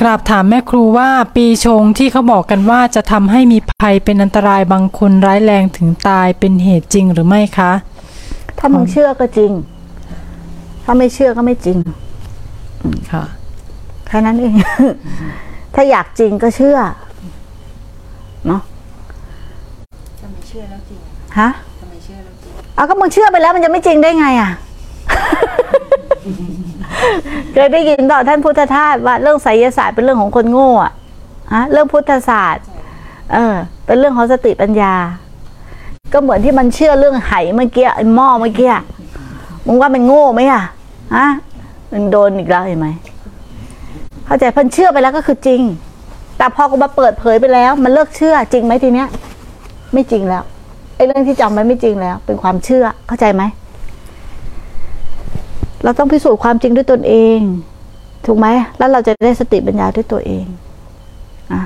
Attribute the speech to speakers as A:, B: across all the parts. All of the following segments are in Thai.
A: กราบถามแม่ครูว่าปีชงที่เขาบอกกันว่าจะทำให้มีภัยเป็นอันตรายบางคนร้ายแรงถึงตายเป็นเหตุจริงหรือไม่คะ
B: ถ้ามึงเชื่อก็จริง ถ้าไม่เชื่อก็ไม่จริง
A: ค่ะ
B: แค่นั้นเอง ถ้าอยากจริงก็เชื่อเนาะ
C: ถ้าไม่เชื่อแล้วจริงอะ
B: ฮะ
C: ถ้าไม่เชื่อแล้วจริง
B: เอาก็มึงเชื่อไปแล้วมันจะไม่จริงได้ไงอะ เคยได้ยินต่อท่านพุทธทาสว่าเรื่องไสยศาสตร์เป็นเรื่องของคนโง่อะฮะเรื่องพุทธศาสตร์ เออ เป็นเรื่องของสติปัญญา ก็เหมือนที่มันเชื่อเรื่องไหเมื่อกี้ไอ้หม้อเมื่อกี้มึงว่ามันโง่ไหมอะฮะมันโดนอีกแล้วเห็นไหมเข้าใจเพันเชื่อไปแล้วก็คือจริง แต่พอกูมาเปิดเผยไปแล้ว มันเลิกเชื่อจริงไหมทีเนี้ย ไม่จริงแล้วไอ้เรื่องที่จำไว้ไม่จริงแล้ว เป็นความเชื่อเข้าใจไหม เราต้องพิสูจน์ความจริงด้วยตนเอง ถูกไหมแล้วเราจะได้สติปัญญาด้วยตัวเองอะ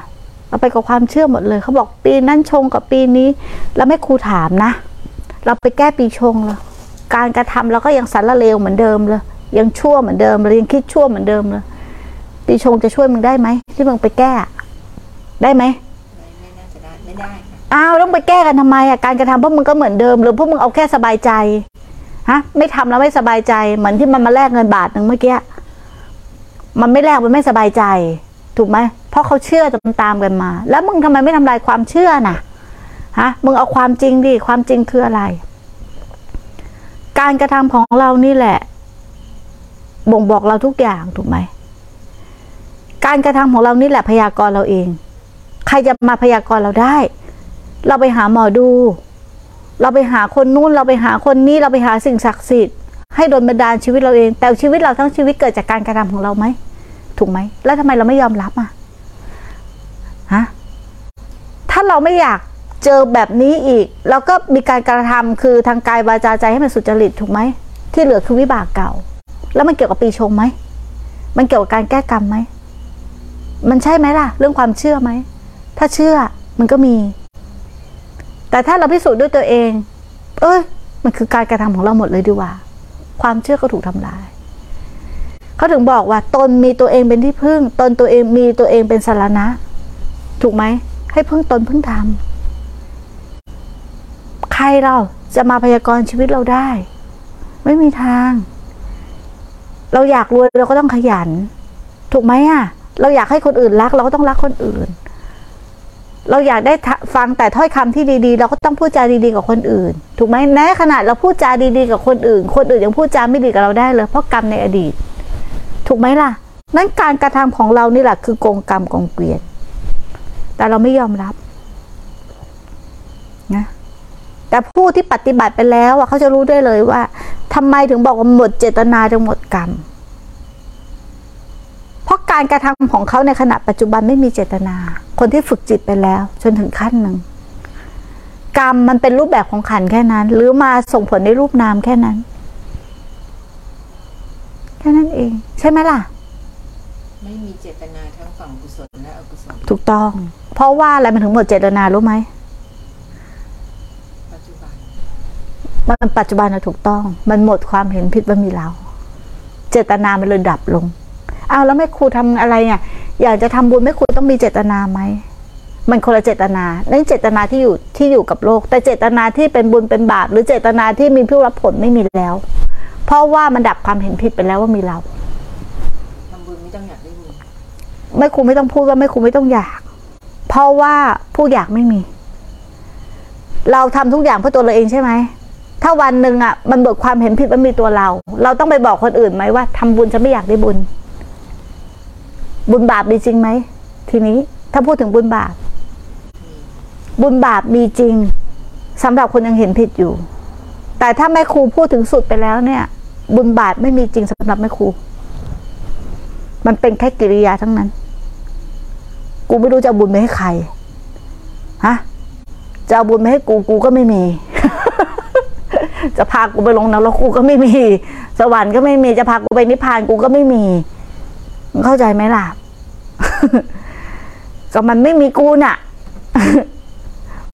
B: เราไปกับความเชื่อหมดเลย เขาบอกปีนั้นชงกับปีนี้ แล้วไม่ครูถามนะ เราไปแก้ปีชงเลยการกระทำเราก็ยังสารเลวเหมือนเดิมเลยยังชั่วเหมือนเดิมเลยยังคิดชั่วเหมือนเดิมเลยปีชงจะช่วยมึงได้ไหมที่มึงไปแก้ ได้ไหม
C: ไม่ไม่น่าจะได้ไม่ได้ค่ะ
B: อ้าวต้องไปแก้กันทำไมอะการกระทำพวกมึงก็เหมือนเดิมหรือพวกมึงเอาแค่สบายใจ ฮะไม่ทำแล้วไม่สบายใจ เหมือนที่มันมาแลกเงินบาทหนึ่งเมื่อกี้มันไม่แลกมันไม่สบายใจ ถูกไหมเพราะเขาเชื่อตามตามๆกันมา แล้วมึงทำไมไม่ทำลายความเชื่อน่ะฮะมึงเอาความจริงดิความจริงคืออะไร การกระทำของเรานี่แหละ บ่งบอกเราทุกอย่างถูกไหมการกระทำของเรานี่แหละพยากรณ์เราเอง ใครจะมาพยากรณ์เราได้ เราไปหาหมอดู เราไปหาคนนู้นเราไปหาคนนี้เราไปหาสิ่งศักดิ์สิทธิ์ให้โดนบันดาลชีวิตเราเอง แต่ชีวิตเราทั้งชีวิตเกิดจากการกระทำของเราไหมถูกไหม แล้วทำไมเราไม่ยอมรับอะฮะถ้าเราไม่อยากเจอแบบนี้อีกเราก็มีการกระทำคือทางกายวาจาใจให้มันสุจริตถูกไหมที่เหลือคือวิบากเก่า แล้วมันเกี่ยวกับปีชงไหมมันเกี่ยวกับการแก้กรรมไหมมันใช่ไหมล่ะ เรื่องความเชื่อไหมถ้าเชื่อมันก็มี แต่ถ้าเราพิสูจน์ด้วยตัวเอง เอ้ย มันคือการกระทำของเราหมดเลยดีกว่า ความเชื่อก็ถูกทำลาย เขาถึงบอกว่าตนมีตัวเองเป็นที่พึ่ง ตนตัวเองมีตัวเองเป็นสารณะ ถูกไหม ให้พึ่งตนพึ่งธรรม ใครเราจะมาพยากรณ์ชีวิตเราได้ ไม่มีทาง เราอยากรวยเราก็ต้องขยัน ถูกไหมอะ เราอยากให้คนอื่นรัก เราก็ต้องรักคนอื่น เราอยากได้ฟังแต่ถ้อยคำที่ดีๆ เราก็ต้องพูดจาดีๆกับคนอื่น ถูกไหมแม้ขนาดเราพูดจาดีๆกับคนอื่น คนอื่นยังพูดจาไม่ดีกับเราได้เลย เพราะกรรมในอดีต ถูกไหมล่ะ นั้นการกระทำของเรานี่แหละคือกงกรรมกองเกวียนแต่เราไม่ยอมรับนะแต่ผู้ที่ปฏิบัติไปแล้วอะเขาจะรู้ได้เลยว่าทำไมถึงบอกว่าหมดเจตนาถึงหมดกรรม การกระทำของเขาในขณะปัจจุบันไม่มีเจตนา คนที่ฝึกจิตไปแล้ว จนถึงขั้นหนึ่ง กรรมมันเป็นรูปแบบของขันธ์แค่นั้น หรือมาส่งผลในรูปนามแค่นั้น แค่นั้นเอง ใช่ไหมล่ะ
C: ไม่มีเจตนาทั้งฝั่งกุศลและอกุศล
B: ถูกต้อง เพราะว่าอะไรมันถึงหมดเจตนารู้ไหม
C: ปัจจุบัน
B: มันปัจจุบันนะถูกต้อง มันหมดความเห็นผิดว่ามีเรา เจตนามันเลยดับลง อ้าวแล้วแม่ครูทำอะไรเนี่ยอยากจะทำบุญแม่ครูต้องมีเจตนาไหมมันคนละเจตนานั่นเจตนาที่อยู่ที่อยู่กับโลก แต่เจตนาที่เป็นบุญเป็นบาป หรือเจตนาที่มีผู้รับผลไม่มีแล้ว เพราะว่ามันดับความเห็นผิดไปแล้วว่ามีเรา
C: ทำบุญไม่ต้องอยากได้บุญ
B: แม่ครูไม่ต้องพูดว่าแม่ครูไม่ต้องอยาก เพราะว่าผู้อยากไม่มี เราทำทุกอย่างเพื่อตัวเราเองใช่ไหมถ้าวันหนึ่งอะมันเบิกความเห็นผิดว่ามีตัวเรา เราต้องไปบอกคนอื่นไหมว่าทำบุญจะไม่อยากได้บุญ บุญบาปมีจริงไหมทีนี้ถ้าพูดถึงบุญบาป บุญบาปมีจริงสำหรับคนยังเห็นผิดอยู่ แต่ถ้าแม่ครูพูดถึงสุดไปแล้วเนี่ย บุญบาปไม่มีจริงสำหรับแม่ครู มันเป็นแค่กิริยาทั้งนั้น กูไม่รู้จะเอาบุญไปให้ใครฮะจะเอาบุญไปให้กูกูก็ไม่มี จะพากูไปลงนรกกูก็ไม่มี สวรรค์ก็ไม่มีจะพากูไปนิพพานกูก็ไม่มี เข้าใจไหมล่ะ ก็มันไม่มีกูน่ะ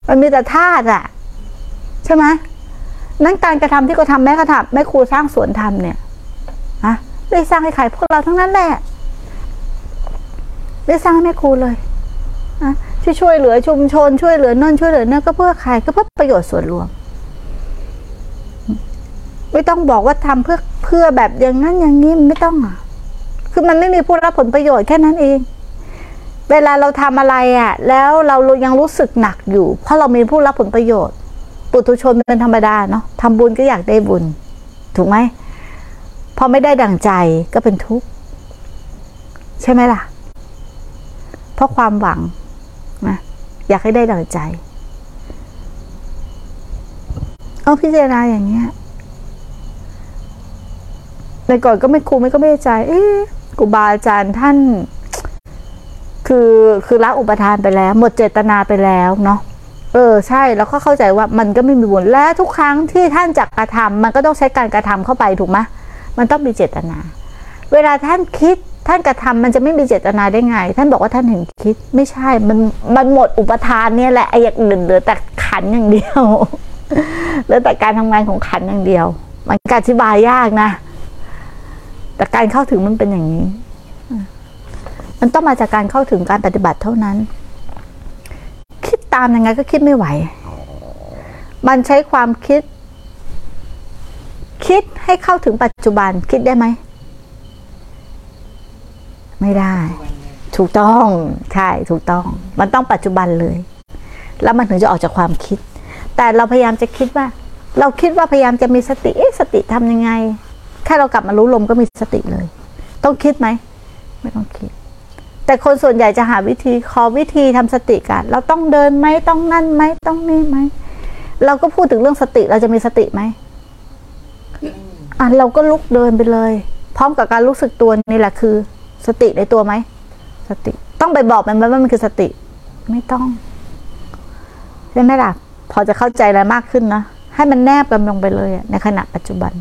B: มันมีแต่ธาตุอะ ใช่ไหมนั้นการกระทำที่เขาทำแม่กระทำแม่ครูสร้างสวนธรรมเนี่ยฮะได้สร้างให้ใครพวกเราทั้งนั้นแหละ ได้สร้างให้แม่ครูเลยนะที่ช่วยเหลือชุมชน ช่วยเหลือนั่นช่วยเหลือนั่ก็เพื่อใครก็เพื่อประโยชน์ส่วนรวม ไม่ต้องบอกว่าทำเพื่อเพื่อแบบอย่างนั้นอย่างนี้มันไม่ต้องอะ คือมันไม่มีผู้รับผลประโยชน์แค่นั้นเอง เวลาเราทำอะไรอะ แล้วเรายังรู้สึกหนักอยู่ เพราะเรามีผู้รับผลประโยชน์ ปุถุชนเป็นธรรมดาเนาะทำบุญก็อยากได้บุญ ถูกไหมพอไม่ได้ดั่งใจก็เป็นทุกข์ใช่ไหมล่ะ เพราะความหวังนะอยากให้ได้ดั่งใจเอาพิจารณาอย่างเงี้ยในก่อนก็ไม่ครูไม่ก็ไม่ใจ เอ๊ะ รูบาอาจารย์ท่าน คือคือละอุปทานไปแล้ว หมดเจตนาไปแล้วเนาะเออใช่แล้วก็เข้าใจว่ามันก็ไม่มีบุญและทุกครั้งที่ท่านจักกระทำมันก็ต้องใช้การกระทำเข้าไปถูกไหมมันต้องมีเจตนา เวลาท่านคิดท่านกระทำมันจะไม่มีเจตนาได้ไง ท่านบอกว่าท่านเห็นคิดไม่ใช่มันมันหมดอุปทานเนี่ยแหละไอ้อย่างอื่นเหลือแต่ขันอย่างเดียวเหลือแต่การทำงานของขันอย่างเดียว มันอธิบายยากนะ แต่การเข้าถึงมันเป็นอย่างนี้ มันต้องมาจากการเข้าถึงการปฏิบัติเท่านั้น คิดตามยังไงก็คิดไม่ไหว มันใช้ความคิด คิดให้เข้าถึงปัจจุบันคิดได้ไหม ไม่ได้ ถูกต้องใช่ถูกต้อง มันต้องปัจจุบันเลย แล้วมันถึงจะออกจากความคิด แต่เราพยายามจะคิดว่า เราคิดว่าพยายามจะมีสติเอ๊ะสติทำยังไง ค่เรากลับมารู้ลมก็มีสติเลย ต้องคิดไหม ไม่ต้องคิด แต่คนส่วนใหญ่จะหาวิธีขอวิธีทำสติกัน เราต้องเดินไหมต้องนั่นไหมต้องนี่ไหม เราก็พูดถึงเรื่องสติเราจะมีสติไหม
C: ไม่มี
B: อะเราก็ลุกเดินไปเลย พร้อมกับการรู้สึกตัวนี่แหละคือ สติในตัวไหมสติ ต้องไปบอกมันไหมว่ามันคือสติ ไม่ต้องใช่ไหมล่ะพอจะเข้าใจอะไรมากขึ้นนะให้มันแนบกันลงไปเลยในขณะปัจจุบัน